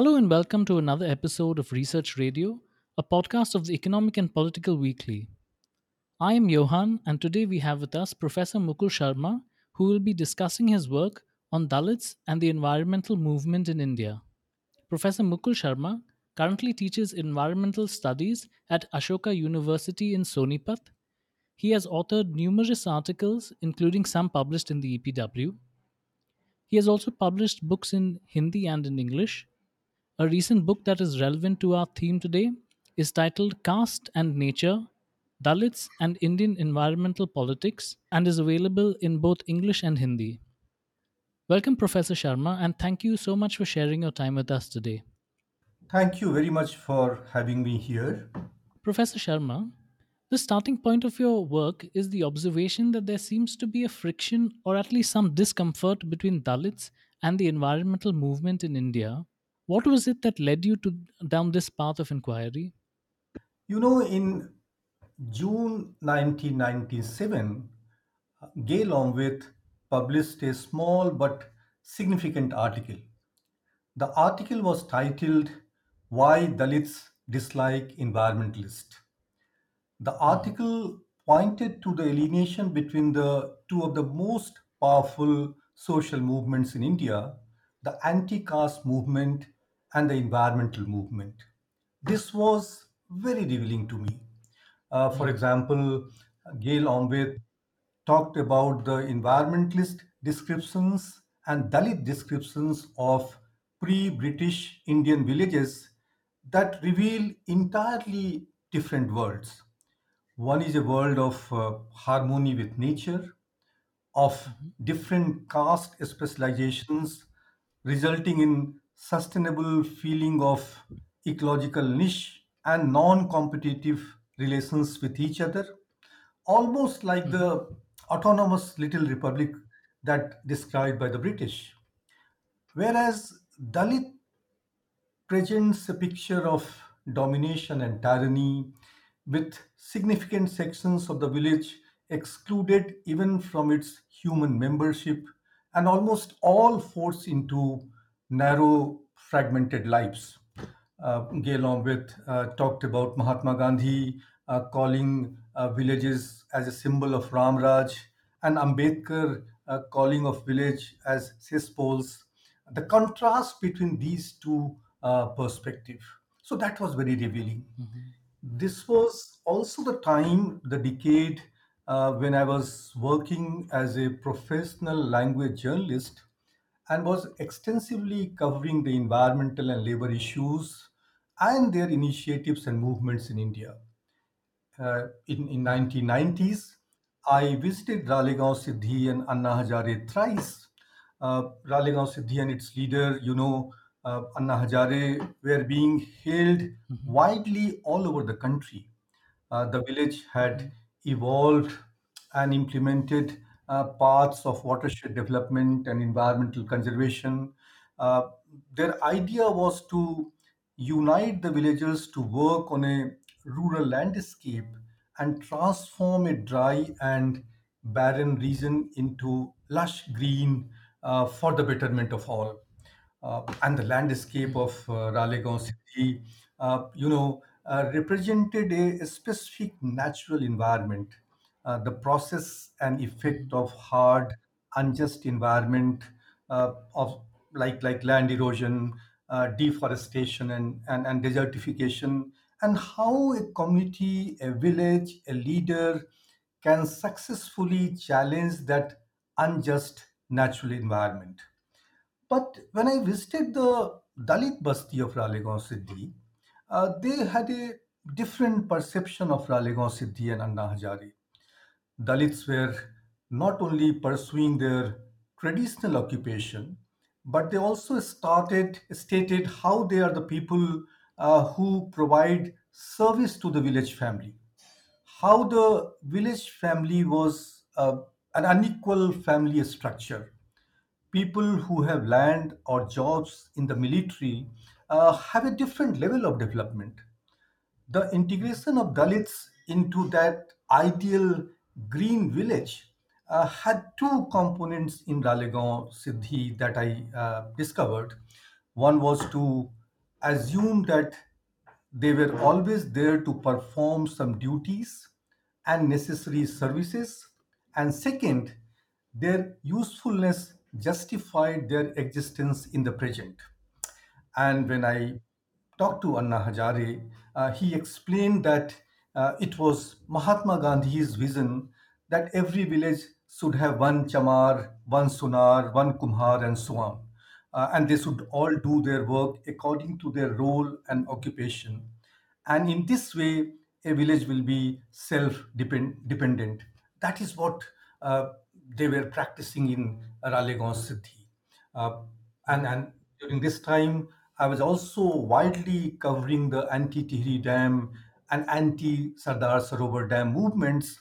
Hello and welcome to another episode of Research Radio, a podcast of the Economic and Political Weekly. I am Johan, and today we have with us Professor Mukul Sharma, who will be discussing his work on Dalits and the environmental movement in India. Professor Mukul Sharma currently teaches environmental studies at Ashoka University in Sonipat. He has authored numerous articles, including some published in the EPW. He has also published books in Hindi and in English. A recent book that is relevant to our theme today is titled Caste and Nature Dalits and Indian Environmental Politics and is available in both English and Hindi. Welcome, Professor Sharma, and thank you so much for sharing your time with us today. Thank you very much for having me here. Professor Sharma, the starting point of your work is the observation that there seems to be a friction or at least some discomfort between Dalits and the environmental movement in India. What was it that led you to down this path of inquiry? You know, in June 1997, Gail Omvedt published a small but significant article. The article was titled Why Dalits Dislike Environmentalists. The Mhm, article pointed to the alienation between the two of the most powerful social movements in India the anti caste movement and the environmental movement. This was very revealing to me. Uh, for mhm, example, Gail Omvedt talked about the environmentalist descriptions and Dalit descriptions of pre British Indian villages that reveal entirely different worlds. One is a world of uh, harmony with nature, of mhm, different caste specializations, resulting in sustainable feeling of ecological niche and non-competitive relations with each other, almost like mhm, the autonomous little republic that described by the British. Whereas Dalit presents a picture of domination and tyranny, with significant sections of the village excluded even from its human membership and almost all forced into narrow, fragmented lives. Uh, Gail with uh, talked about Mahatma Gandhi uh, calling uh, villages as a symbol of Ram Raj, and Ambedkar uh, calling of village as cesspools the contrast between these two uh, perspectives. So that was very revealing. mhm, This was also the time, the decade uh, when I was working as a professional language journalist and was extensively covering the environmental and labor issues and their initiatives and movements in India uh, in, in 1990s, I visited Ralegaon Siddhi and Anna Hazare thrice. Uh, Ralegaon Siddhi and its leader, you know, uh, Anna Hazare, were being hailed mhm, widely all over the country. Uh, the village had mhm, evolved and implemented uh, paths of watershed development and environmental conservation. Uh, their idea was to unite the villagers to work on a rural landscape and transform a dry and barren region into lush green uh, for the betterment of all uh, and the landscape of uh, Ralegaon Siddhi, uh, you know, uh, represented a, a specific natural environment. Uh, the process and effect of hard, unjust environment uh, of like like land erosion, uh, deforestation, and, and and desertification, and how a community, a village, a leader can successfully challenge that unjust natural environment. But when I visited the Dalit Basti of Ralegaon Siddhi, uh, they had a different perception of Ralegaon Siddhi and Anna Hazare. Dalits were not only pursuing their traditional occupation, but they also started stated how they are the people uh, who provide service to the village family. How the village family was uh, an unequal family structure people who have land or jobs in the military uh, have a different level of development. The integration of Dalits into that ideal green village uh, had two components in Ralegaon Siddhi that I uh, discovered. One was to assume that they were always there to perform some duties and necessary services. And second, their usefulness justified their existence in the present. And when I talked to Anna Hazare, uh, he explained that uh, it was Mahatma Gandhi's vision that every village should have one chamar, one sunar, one kumhar, and so on. Uh, and they should all do their work according to their role and occupation. And in this way, a village will be self dependent. That is what uh, they were practicing in Ralegaon Siddhi. Uh, and, and during this time, I was also widely covering the anti-Tehri Dam and anti-Sardar Sarovar Dam movements.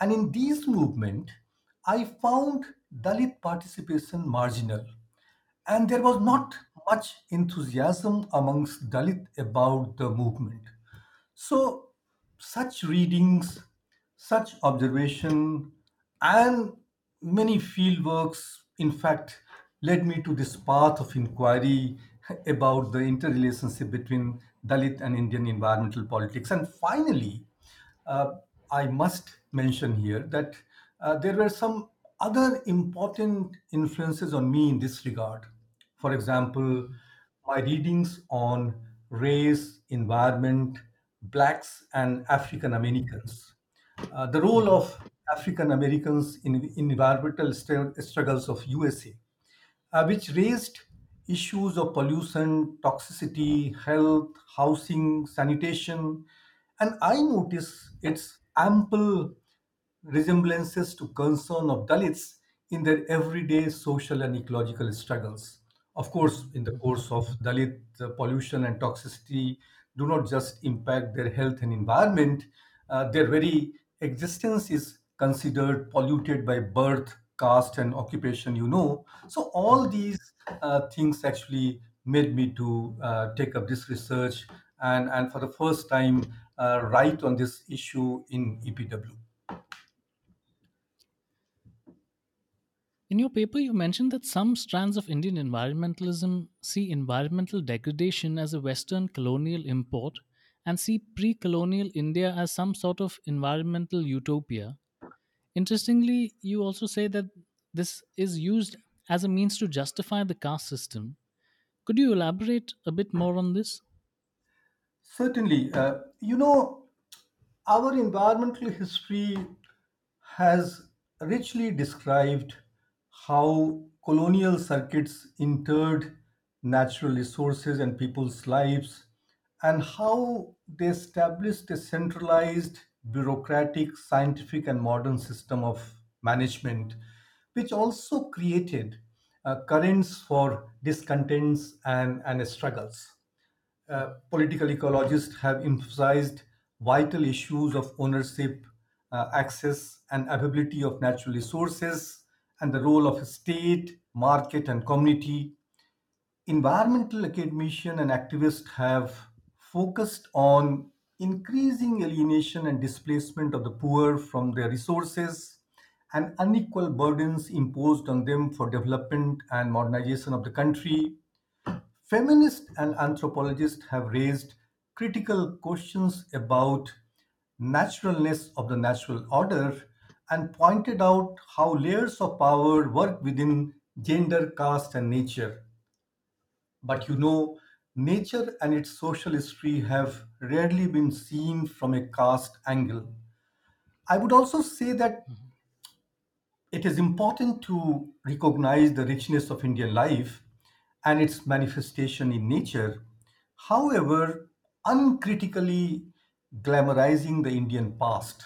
And in these movements, I found Dalit participation marginal. And there was not much enthusiasm amongst Dalit about the movement. So, such readings, such observation, and many field works, in fact, led me to this path of inquiry about the interrelationship between Dalit and Indian environmental politics. And finally, uh, I must mention here that uh, there were some other important influences on me in this regard. For example, my readings on race, environment, blacks, and African Americans. Uh, the role of African Americans in, in environmental str- struggles of USA, uh, which raised issues of pollution, toxicity, health, housing, sanitation, and I notice its ample resemblances to concern of Dalits in their everyday social and ecological struggles. Of course, in the course of Dalit, pollution and toxicity do not just impact their health and environment, uh, their very existence is considered polluted by birth, caste, and occupation, you know. So, all these uh, things actually made me to uh, take up this research and, and for the first time uh, write on this issue in EPW. In your paper, you mentioned that some strands of Indian environmentalism see environmental degradation as a Western colonial import and see pre colonial India as some sort of environmental utopia. Interestingly, you also say that this is used as a means to justify the caste system. Could you elaborate a bit more on this? Certainly, uh, you know, our environmental history has richly described how colonial circuits interred natural resources and people's lives, and how they established a centralized, bureaucratic, scientific, and modern system of management, which also created uh, currents for discontents and, and struggles uh, political ecologists have emphasized vital issues of ownership, uh, access, and availability of natural resources, and the role of state, market, and community. Environmental academicians and activists have focused on increasing alienation and displacement of the poor from their resources and unequal burdens imposed on them for development and modernization of the country Feminists and anthropologists have raised critical questions about naturalness of the natural order and pointed out how layers of power work within gender, caste, and nature. But you know, nature and its social history have rarely been seen from a caste angle. I would also say that mm-hmm. it is important to recognize the richness of Indian life and its manifestation in nature, however, uncritically glamorizing the Indian past,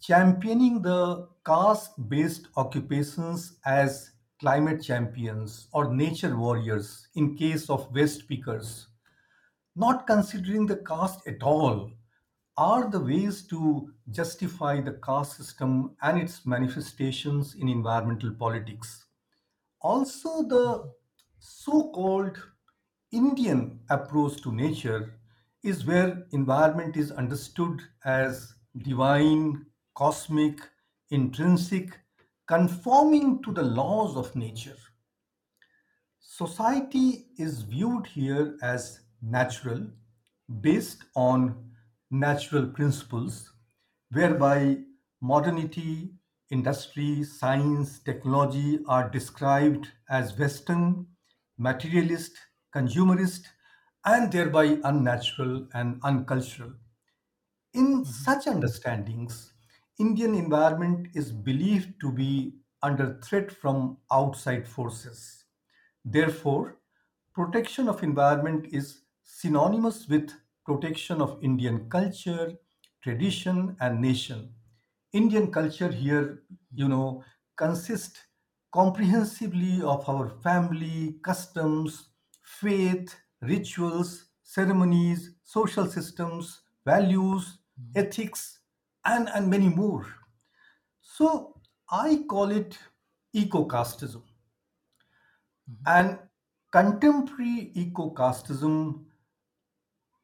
championing the caste based occupations as climate champions or nature warriors in case of waste speakers, not considering the caste at all are the ways to justify the caste system and its manifestations in environmental politics. Also, the so called Indian approach to nature is where environment is understood as divine, cosmic, intrinsic, conforming to the laws of nature. Society is viewed here as natural, based on natural principles, whereby modernity, industry, science, technology are described as Western, materialist, consumerist, and thereby unnatural and uncultural. In mhm, such understandings, Indian environment is believed to be under threat from outside forces. Therefore, protection of environment is synonymous with protection of Indian culture, tradition, and nation. Indian culture here, you know, consists comprehensively of our family, customs, faith, rituals, ceremonies, social systems, values, mhm, ethics, and, and many more. So I call it eco-casteism. mhm, And contemporary eco-casteism,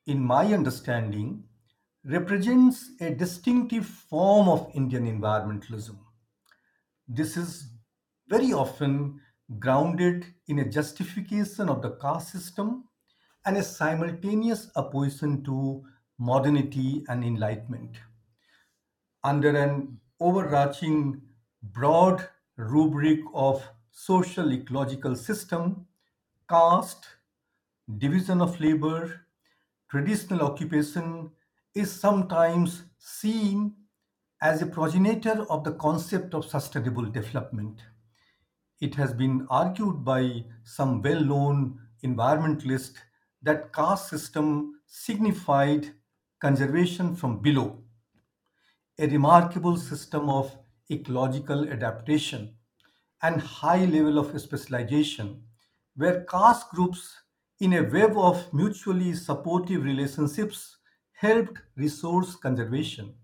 in my understanding, represents a distinctive form of Indian environmentalism. This is very often grounded in a justification of the caste system and a simultaneous opposition to modernity and enlightenment. Under an overarching broad rubric of social ecological system, caste, division of labor, traditional occupation is sometimes seen as a progenitor of the concept of sustainable development. It has been argued by some well-known environmentalists that caste system signified conservation from below, a remarkable system of ecological adaptation and high level of specialization, where caste groups in a web of mutually supportive relationships helped resource conservation.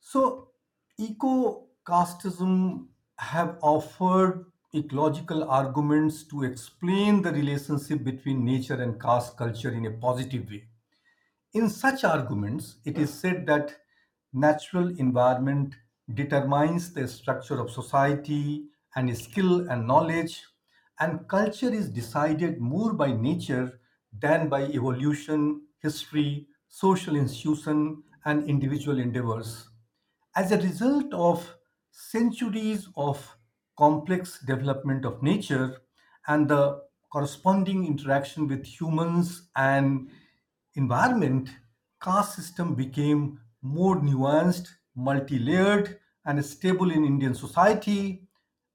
So, eco-casteism have offered ecological arguments to explain the relationship between nature and caste culture in a positive way. In such arguments, it is said that natural environment determines the structure of society and skill and knowledge, and culture is decided more by nature than by evolution, history, social institution, and individual endeavors. As a result of centuries of complex development of nature and the corresponding interaction with humans and environment, caste system became more nuanced, multi-layered, and stable in Indian society.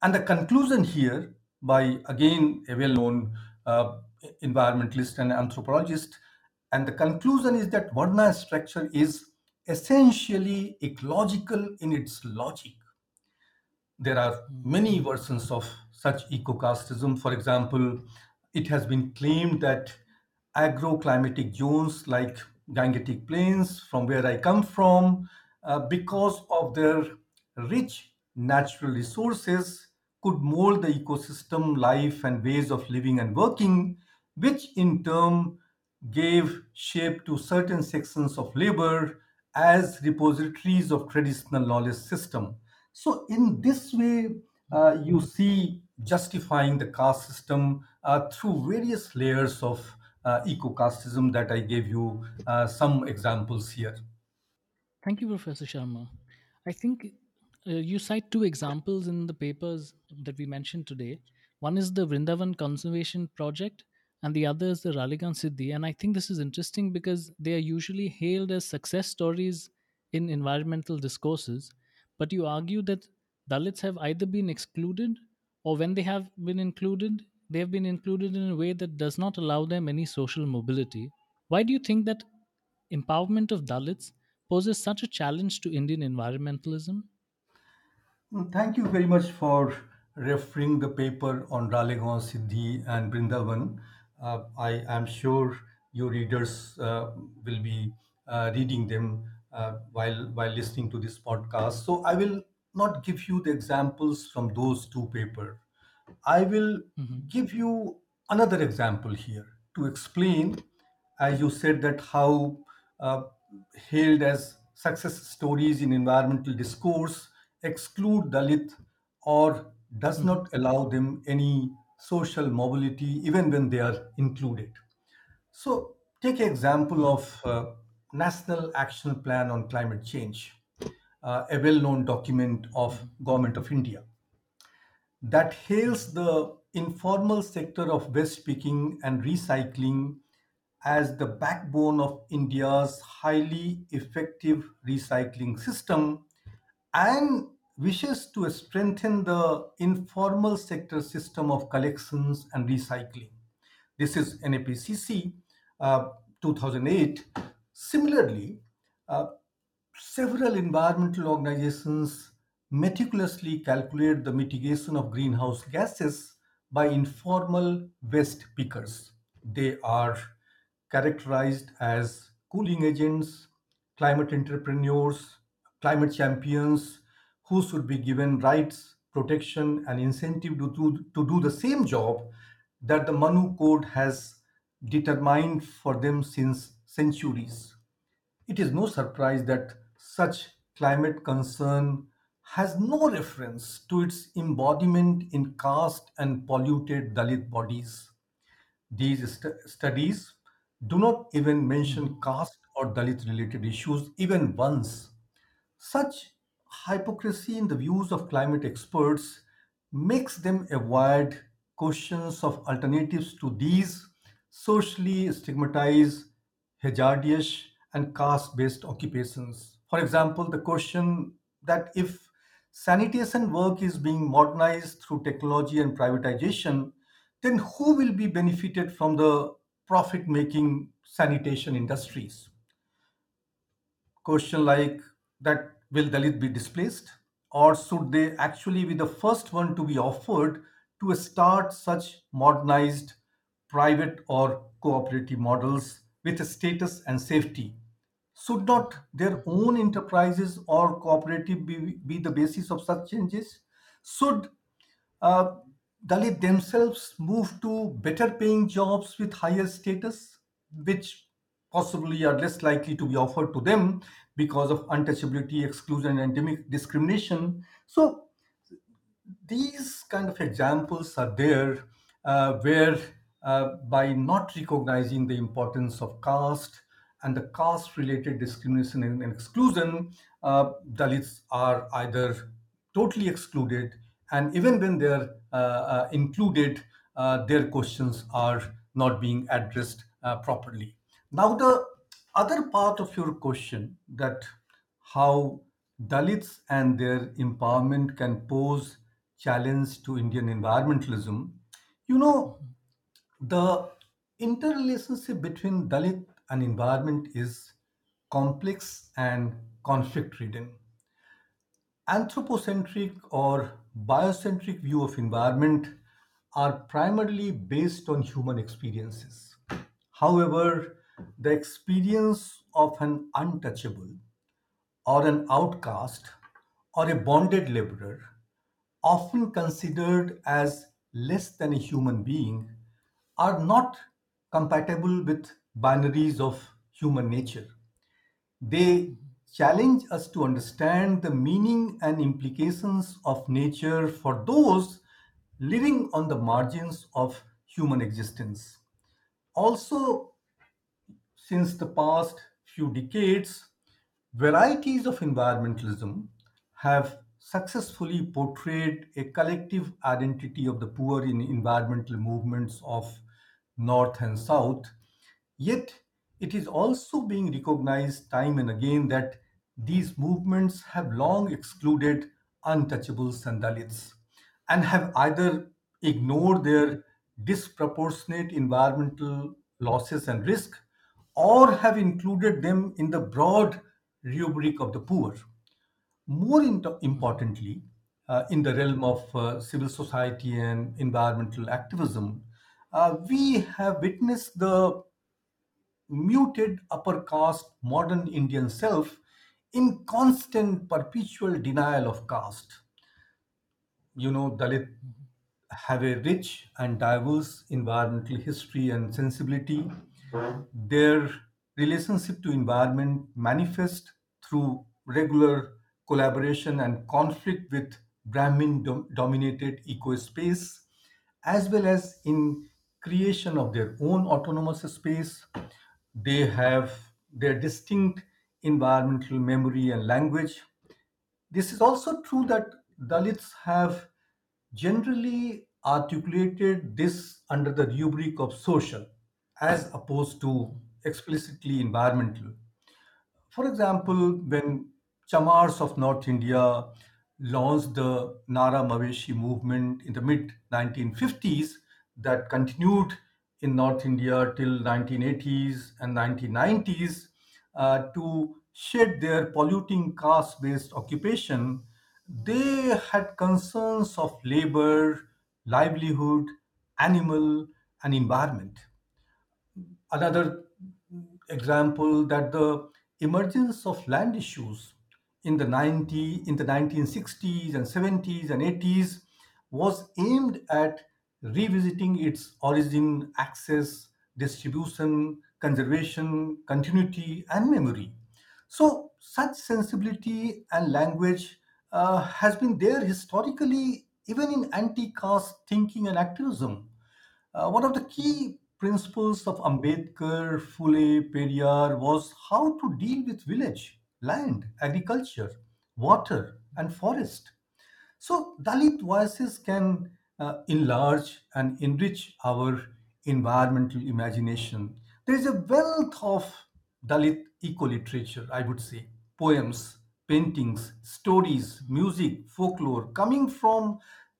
And the conclusion here, by again a well-known uh, environmentalist and anthropologist, and the conclusion is that Varna structure is essentially ecological in its logic. There are many versions of such ecocasteism. For example, it has been claimed that agroclimatic zones like Gangetic Plains, from where I come from, uh, because of their rich natural resources, could mold the ecosystem life and ways of living and working, which in turn gave shape to certain sections of labor as repositories of traditional knowledge system. So in this way, uh, you see justifying the caste system uh, through various layers of eco-casteism that I gave you uh, some examples here. Thank you, Professor Sharma. I think uh, you cite two examples in the papers that we mentioned today. One is the Vrindavan Conservation Project, and the other is the Ralegaon Siddhi. And I think this is interesting because they are usually hailed as success stories in environmental discourses. But you argue that Dalits have either been excluded or when they have been included, they have been included in a way that does not allow them any social mobility. Why do you think that empowerment of Dalits poses such a challenge to Indian environmentalism? Thank you very much for referring the paper on Ralegaon, Siddhi, and Brindavan. Uh, I am sure your readers uh, will be uh, reading them uh, while while listening to this podcast. So I will not give you the examples from those two papers. I will Mhm, give you another example here to explain, as you said, that how uh, hailed as success stories in environmental discourse exclude Dalit or does mhm, not allow them any social mobility even when they are included. So Take an example of uh, National Action Plan on Climate Change, uh, a well-known document of Government of India that hails the informal sector of waste picking and recycling as the backbone of India's highly effective recycling system and wishes to strengthen the informal sector system of collections and recycling. This is NAPCC uh, 2008. Similarly, uh, several environmental organizations meticulously calculate the mitigation of greenhouse gases by informal waste pickers. They are characterized as cooling agents, climate entrepreneurs, climate champions who should be given rights, protection, and incentive to do, to do the same job that the Manu Code has determined for them since centuries. It is no surprise that such climate concern has no reference to its embodiment in caste and polluted Dalit bodies. These st- studies do not even mention caste or Dalit related issues even once. Such hypocrisy in the views of climate experts makes them avoid questions of alternatives to these socially stigmatized, hazardous, and caste based occupations. For example, the question that if sanitation work is being modernized through technology and privatization, then who will be benefited from the profit making sanitation industries? question like that will Dalit be displaced or should they actually be the first one to be offered to start such modernized private or cooperative models with status and safety? Should not their own enterprises or cooperative be, be the basis of such changes? Should uh, Dalit themselves move to better paying jobs with higher status, which possibly are less likely to be offered to them because of untouchability, exclusion, and discrimination. So these kind of examples are there uh, where uh, by not recognizing the importance of caste and the caste related discrimination and exclusion, uh, Dalits are either totally excluded, and even when they're uh, uh, included, uh, their questions are not being addressed uh, properly. Now, the other part of your question that how Dalits and their empowerment can pose challenge to Indian environmentalism. You know, the interrelationship between Dalit and environment is complex and conflict ridden. Anthropocentric or biocentric view of environment are primarily based on human experiences. However, the experience of an untouchable or an outcast or a bonded laborer, often considered as less than a human being, are not compatible with binaries of human nature. They challenge us to understand the meaning and implications of nature for those living on the margins of human existence. Also, since the past few decades, varieties of environmentalism have successfully portrayed a collective identity of the poor in environmental movements of North and South. Yet, it is also being recognized time and again that these movements have long excluded untouchables and Dalits and have either ignored their disproportionate environmental losses and risk or have included them in the broad rubric of the poor. More importantly, uh, in the realm of uh, civil society and environmental activism, uh, we have witnessed the muted upper caste modern Indian self in constant perpetual denial of caste. You know, Dalit have a rich and diverse environmental history and sensibility. Their relationship to environment manifest through regular collaboration and conflict with Brahmin dom- dominated ecospace, as well as in creation of their own autonomous space They have their distinct environmental memory and language. This is also true that Dalits have generally articulated this under the rubric of social as opposed to explicitly environmental. For example, when Chamars of North India launched the Mara Maveshi movement in the mid 1950s, that continued in North India till 1980s and 1990s uh, to shed their polluting caste-based occupation, they had concerns of labor, livelihood, animal, and environment. Another example that the emergence of land issues in the 90 in the 1960s and 70s and 80s was aimed at revisiting its origin access distribution conservation continuity and memory so such sensibility and language uh, has been there historically even in anti-caste thinking and activism uh, one of the key principles of Ambedkar, Phule, Periyar was how to deal with village, land, agriculture, water, and forest. So, Dalit voices can uh, enlarge and enrich our environmental imagination. There is a wealth of Dalit eco literature, I would say, poems, paintings, stories, music, folklore coming from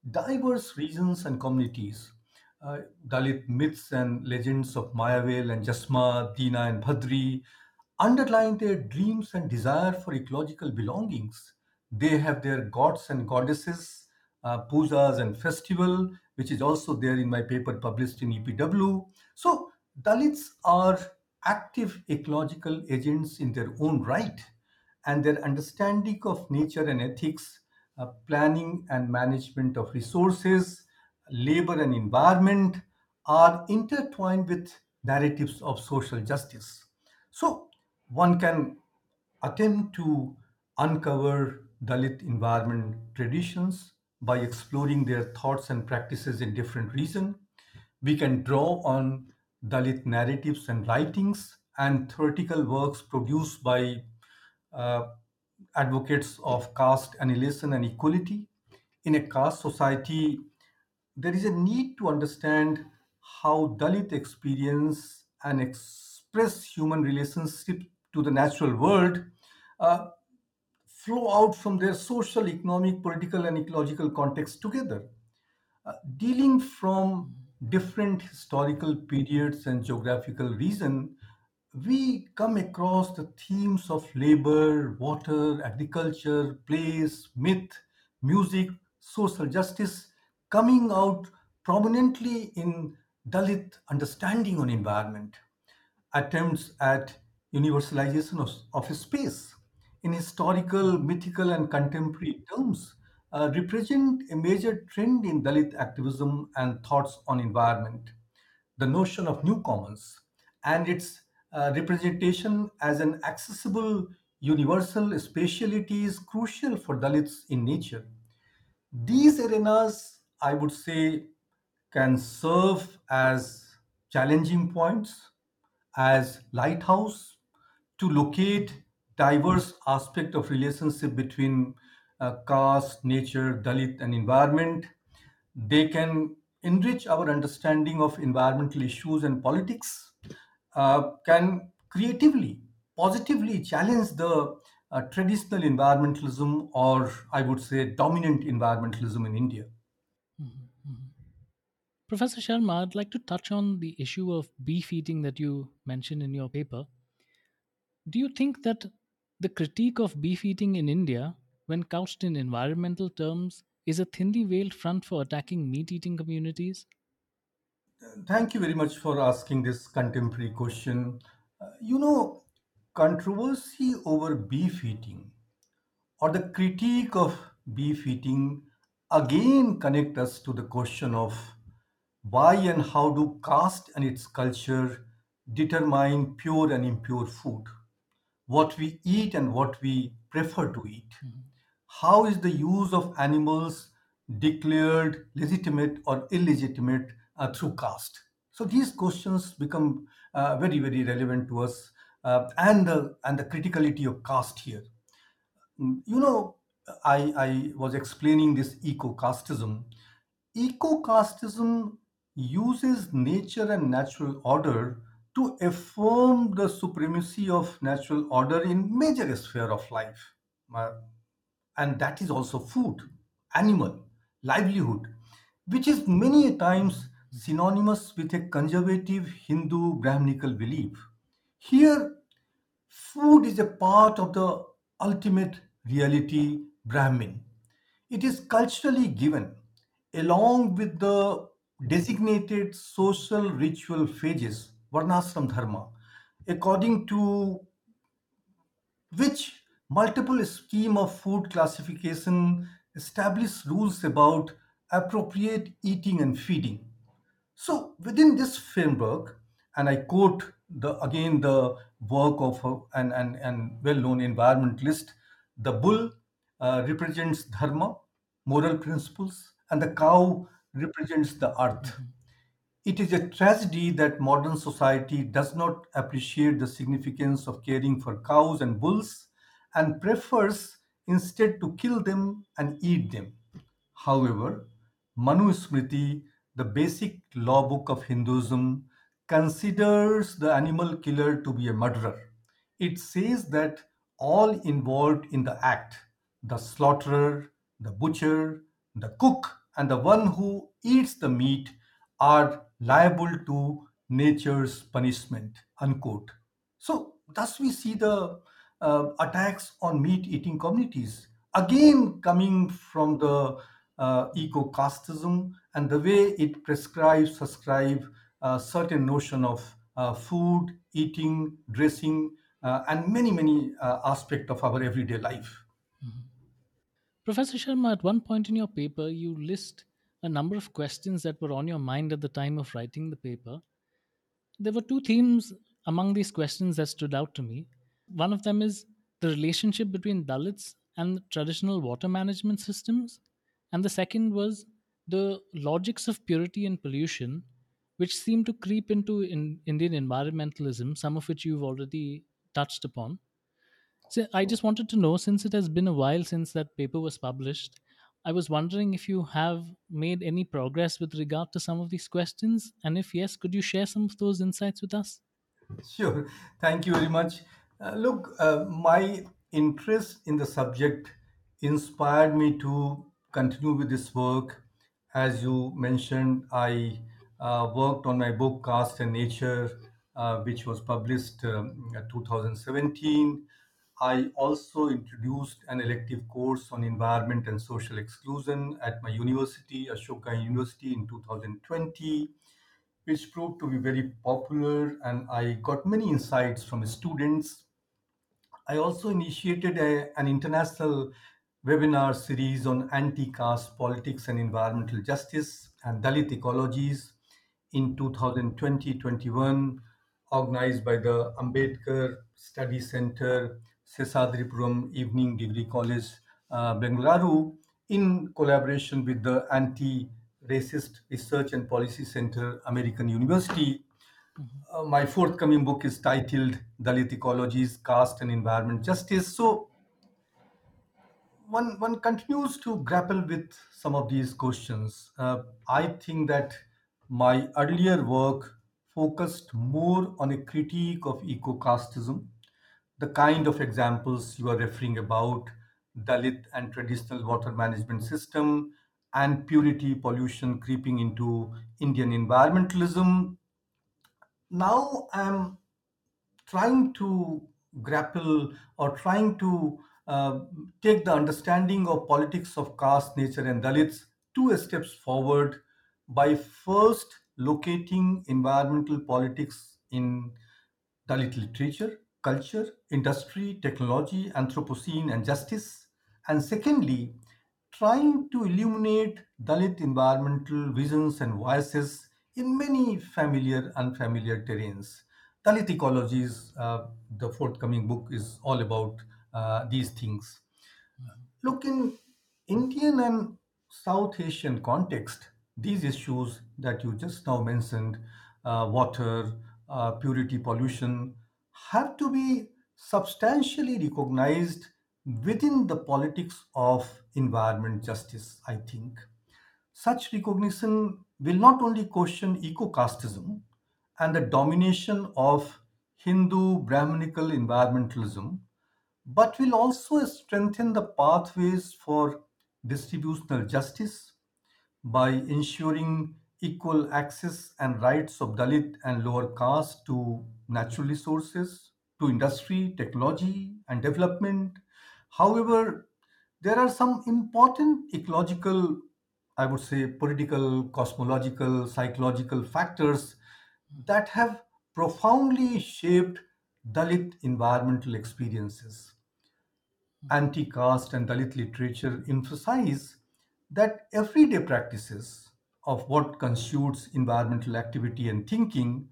diverse regions and communities. Uh, Dalit myths and legends of Mayavel and Jasma, Dina and Bhadri underline their dreams and desire for ecological belongings. They have their gods and goddesses, uh, pujas and festival, which is also there in my paper published in EPW. So Dalits are active ecological agents in their own right, and their understanding of nature and ethics, uh, planning and management of resources, labor and environment are intertwined with narratives of social justice. So one can attempt to uncover Dalit environment traditions by exploring their thoughts and practices in different regions. We can draw on Dalit narratives and writings and theoretical works produced by uh, advocates of caste annihilation and equality. In a caste society, there is a need to understand how Dalit experience and express human relationship to the natural world uh, flow out from their social, economic, political, and ecological context together. Uh, dealing from different historical periods and geographical region, we come across the themes of labor, water, agriculture, place, myth, music, social justice coming out prominently in Dalit understanding on environment attempts at universalization of, of space in historical, mythical, and contemporary terms uh, represent a major trend in Dalit activism and thoughts on environment. The notion of new commons and its uh, representation as an accessible universal spatiality is crucial for Dalits in nature. These arenas, I would say, can serve as challenging points, as lighthouse to locate diverse aspect of relationship between uh, caste, nature, Dalit, and environment. They can enrich our understanding of environmental issues and politics, uh, can creatively, positively challenge the uh, traditional environmentalism or I would say dominant environmentalism in India. Mhm, mhm. Professor Sharma, I'd like to touch on the issue of beef eating that you mentioned in your paper. Do you think that the critique of beef eating in India, when couched in environmental terms, is a thinly veiled front for attacking meat eating communities? Thank you very much for asking this contemporary question. Uh, you know, controversy over beef eating or the critique of beef eating again connect us to the question of why and how do caste and its culture determine pure and impure food what we eat and what we prefer to eat Mhm, how is the use of animals declared legitimate or illegitimate uh, through caste So these questions become uh, very, very relevant to us, uh, and the and the criticality of caste here. Mm, You know, I I was explaining this eco-casteism. Eco-casteism uses nature and natural order to affirm the supremacy of natural order in major sphere of life. Uh, and that is also food, animal, livelihood, which is many times synonymous with a conservative Hindu Brahminical belief. Here, food is a part of the ultimate reality Brahmin. It is culturally given along with the designated social ritual phases, Varnashram Dharma, according to which multiple scheme of food classification establish rules about appropriate eating and feeding so within this framework and i quote the again the work of a- an, an, an well-known environmentalist the bull uh, represents dharma moral principles and the cow represents the earth Mhm. It is a tragedy that modern society does not appreciate the significance of caring for cows and bulls and prefers instead to kill them and eat them. However, Manu Smriti, the basic law book of Hinduism, considers the animal killer to be a murderer. It says that all involved in the act, the slaughterer, the butcher, the cook, and the one who eats the meat, are liable to nature's punishment. Unquote. So, thus we see the uh, attacks on meat eating communities, again coming from the uh, eco casteism and the way it prescribes, subscribe a certain notion of uh, food, eating, dressing, uh, and many, many uh, of our everyday life. Mhm. Professor Sharma, at one point in your paper, you list a number of questions that were on your mind at the time of writing the paper. There were two themes among these questions that stood out to me. One of them is the relationship between Dalits and traditional water management systems. And the second was the logics of purity and pollution, which seem to creep into in Indian environmentalism, some of which you've already touched upon. So I just wanted to know, since it has been a while since that paper was published, I was wondering if you have made any progress with regard to some of these questions, and if yes, could you share some of those insights with us? Sure. Thank you very much. Uh, look, uh, my interest in the subject inspired me to continue with this work. As you mentioned, I uh, worked on my book, Caste and Nature, uh, which was published um, in 2017. I also introduced an elective course on environment and social exclusion at my university, Ashoka University, in 2020 which proved to be very popular and I got many insights from students. I also initiated a- an international webinar series on anti-caste politics and environmental justice and Dalit ecologies in 2020-21 organized by the Ambedkar Study Center, Seshadripuram Evening Degree College, uh, Bengaluru, in collaboration with the Anti-Racist Research and Policy Center, American University. Mhm. Uh, my forthcoming book is titled Dalit Ecologies, Caste and Environment Justice. So one one continues to grapple with some of these questions. Uh, I think that my earlier work focused more on a critique of eco-casteism, the kind of examples you are referring about, Dalit and traditional water management system, and purity pollution creeping into Indian environmentalism. Now I'm trying to grapple or trying to uh, take the understanding of politics of caste, nature, and Dalits two steps forward by first locating environmental politics in Dalit literature, culture, industry, technology, Anthropocene, and justice. And secondly, trying to illuminate Dalit environmental visions and voices in many familiar, unfamiliar terrains. Dalit ecologies, uh, the forthcoming book is all about uh, these things. Look, in Indian and South Asian context, these issues that you just now mentioned uh, water, uh, purity, pollution, have to be substantially recognized within the politics of environment justice, I think. Such recognition will not only question eco casteism and the domination of Hindu Brahminical environmentalism, but will also strengthen the pathways for distributional justice by ensuring equal access and rights of Dalit and lower caste to natural resources, to industry, technology, and development. However, there are some important ecological, I would say, political, cosmological, psychological factors that have profoundly shaped Dalit environmental experiences anti caste and Dalit literature emphasize that everyday practices of what constitutes environmental activity and thinking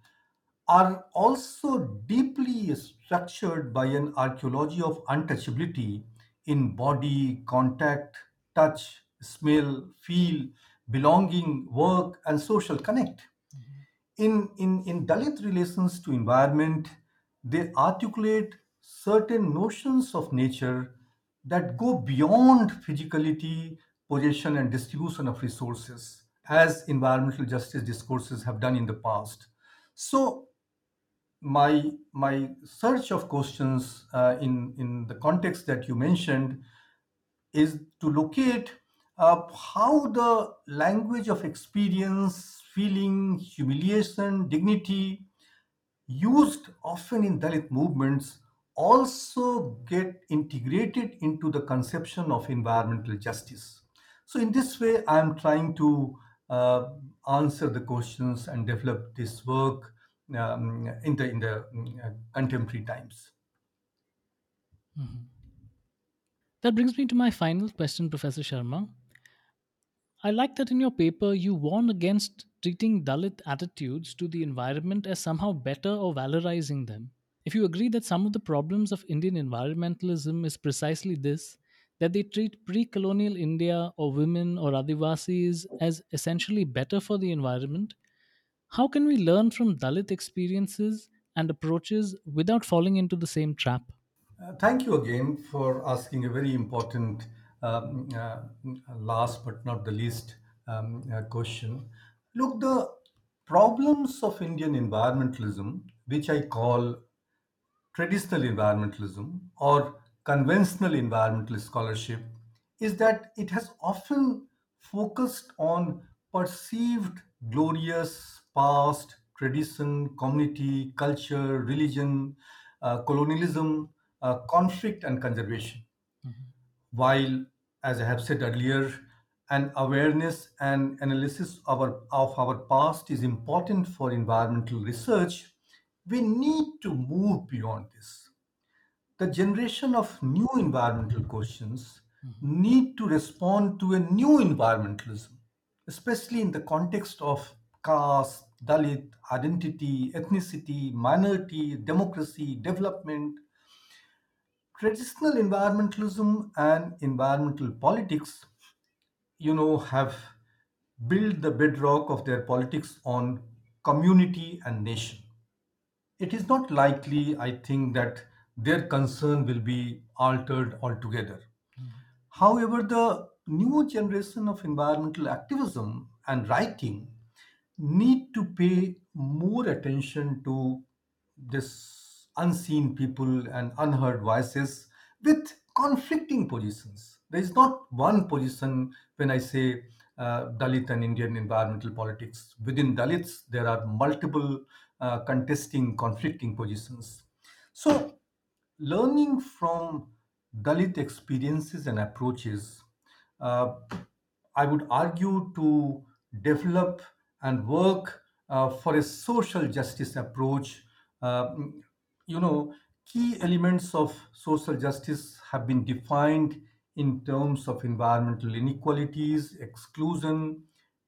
are also deeply structured by an archaeology of untouchability in body, contact, touch, smell, feel, belonging, work, and social connect. Mm-hmm. In, in, in Dalit relations to environment, they articulate certain notions of nature that go beyond physicality, possession, and distribution of resources, as environmental justice discourses have done in the past. So, my my search of questions uh, in in the context that you mentioned is to locate uh, how the language of experience, feeling, humiliation, dignity, used often in Dalit movements, also get integrated into the conception of environmental justice. So, in this way, I am trying to uh, answer the questions and develop this work um, in the in the uh, contemporary times. Mhm. That brings me to my final question, Professor Sharma. I like that in your paper you warn against treating Dalit attitudes to the environment as somehow better or valorizing them. If you agree that some of the problems of Indian environmentalism is precisely this, that they treat pre colonial India or women or Adivasis as essentially better for the environment, how can we learn from Dalit experiences and approaches without falling into the same trap? Uh, thank you again for asking a very important, um, uh, last but not the least, um, uh, question. Look, the problems of Indian environmentalism, which I call traditional environmentalism or conventional environmental scholarship, is that it has often focused on perceived glorious past, tradition, community, culture, religion, uh, colonialism, uh, conflict, and conservation. Mhm. While, as I have said earlier, an awareness and analysis of our, of our past is important for environmental research, we need to move beyond this. The generation of new environmental questions Mhm. need to respond to a new environmentalism, especially in the context of caste, Dalit, identity, ethnicity, minority, democracy, development, traditional environmentalism and environmental politics you know have built the bedrock of their politics on community and nation it is not likely i think that their concern will be altered altogether Mhm. however the new generation of environmental activism and writing need to pay more attention to this unseen people and unheard voices with conflicting positions. There is not one position when I say uh, Dalit and Indian environmental politics. Within Dalits, there are multiple uh, contesting, conflicting positions. So, learning from Dalit experiences and approaches, uh, I would argue to develop and work uh, for a social justice approach. Uh, you know, key elements of social justice have been defined in terms of environmental inequalities, exclusion,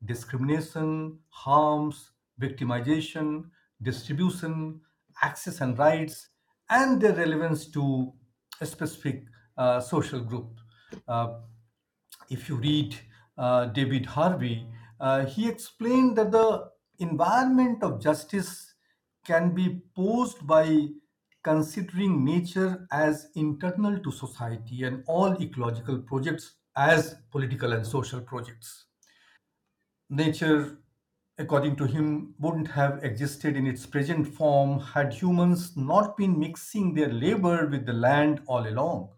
discrimination, harms, victimization, distribution, access and rights, and their relevance to a specific uh, social group. Uh, if you read uh, David Harvey, uh, he explained that the environment of justice can be posed by considering nature as internal to society and all ecological projects as political and social projects. Nature, according to him, wouldn't have existed in its present form had humans not been mixing their labor with the land all along.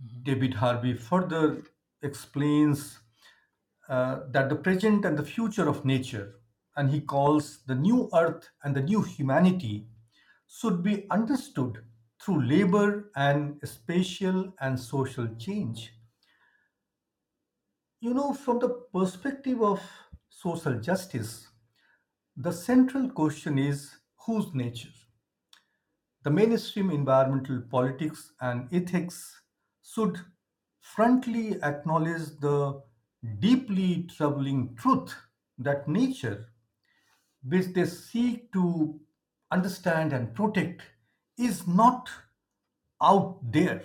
Mhm. David Harvey further explains uh, that the present and the future of nature, and he calls the new earth and the new humanity, should be understood through labor and spatial and social change. You know, from the perspective of social justice, the central question is whose nature? The mainstream environmental politics and ethics should frontly acknowledge the deeply troubling truth that nature, which they seek to understand and protect, is not out there,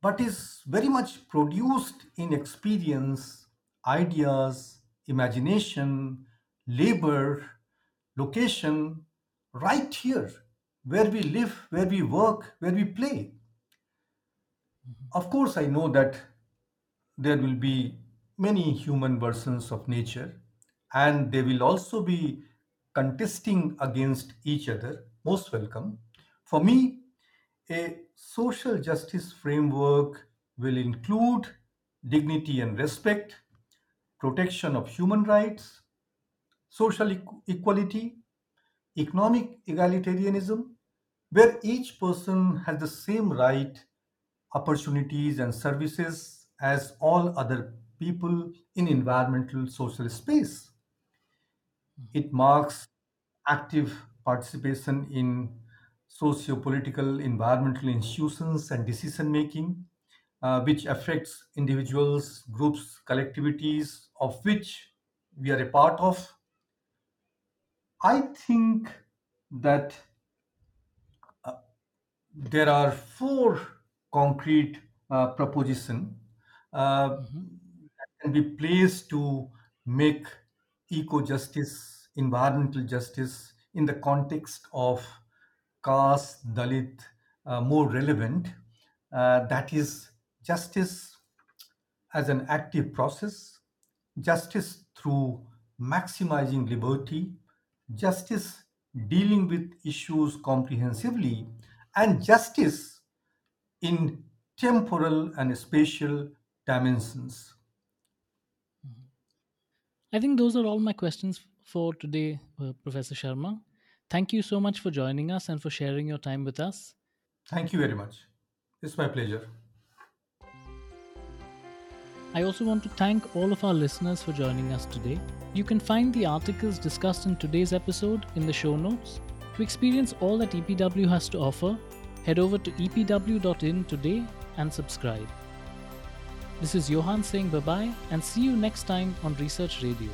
but is very much produced in experience, ideas, imagination, labor, location, right here, where we live, where we work, where we play. Of course, I know that there will be many human versions of nature, and they will also be contesting against each other. Most welcome. For me, a social justice framework will include dignity and respect, protection of human rights, social equ- equality, economic egalitarianism, where each person has the same right, opportunities, and services as all other people in environmental social space. It marks active participation in socio-political, environmental institutions and decision making, uh, which affects individuals, groups, collectivities of which we are a part of. I think that there are four concrete uh, propositions uh, Mhm. Can be placed to make eco justice, environmental justice in the context of caste, Dalit uh, more relevant. Uh, that is justice as an active process, justice through maximizing liberty, justice dealing with issues comprehensively, and justice in temporal and spatial dimensions. I think those are all my questions for today, uh, Professor Sharma. Thank you so much for joining us and for sharing your time with us. Thank you very much. It's my pleasure. I also want to thank all of our listeners for joining us today. You can find the articles discussed in today's episode in the show notes. To experience all that EPW has to offer, head over to epw.in today and subscribe. This is Johan saying bye bye and see you next time on Research Radio.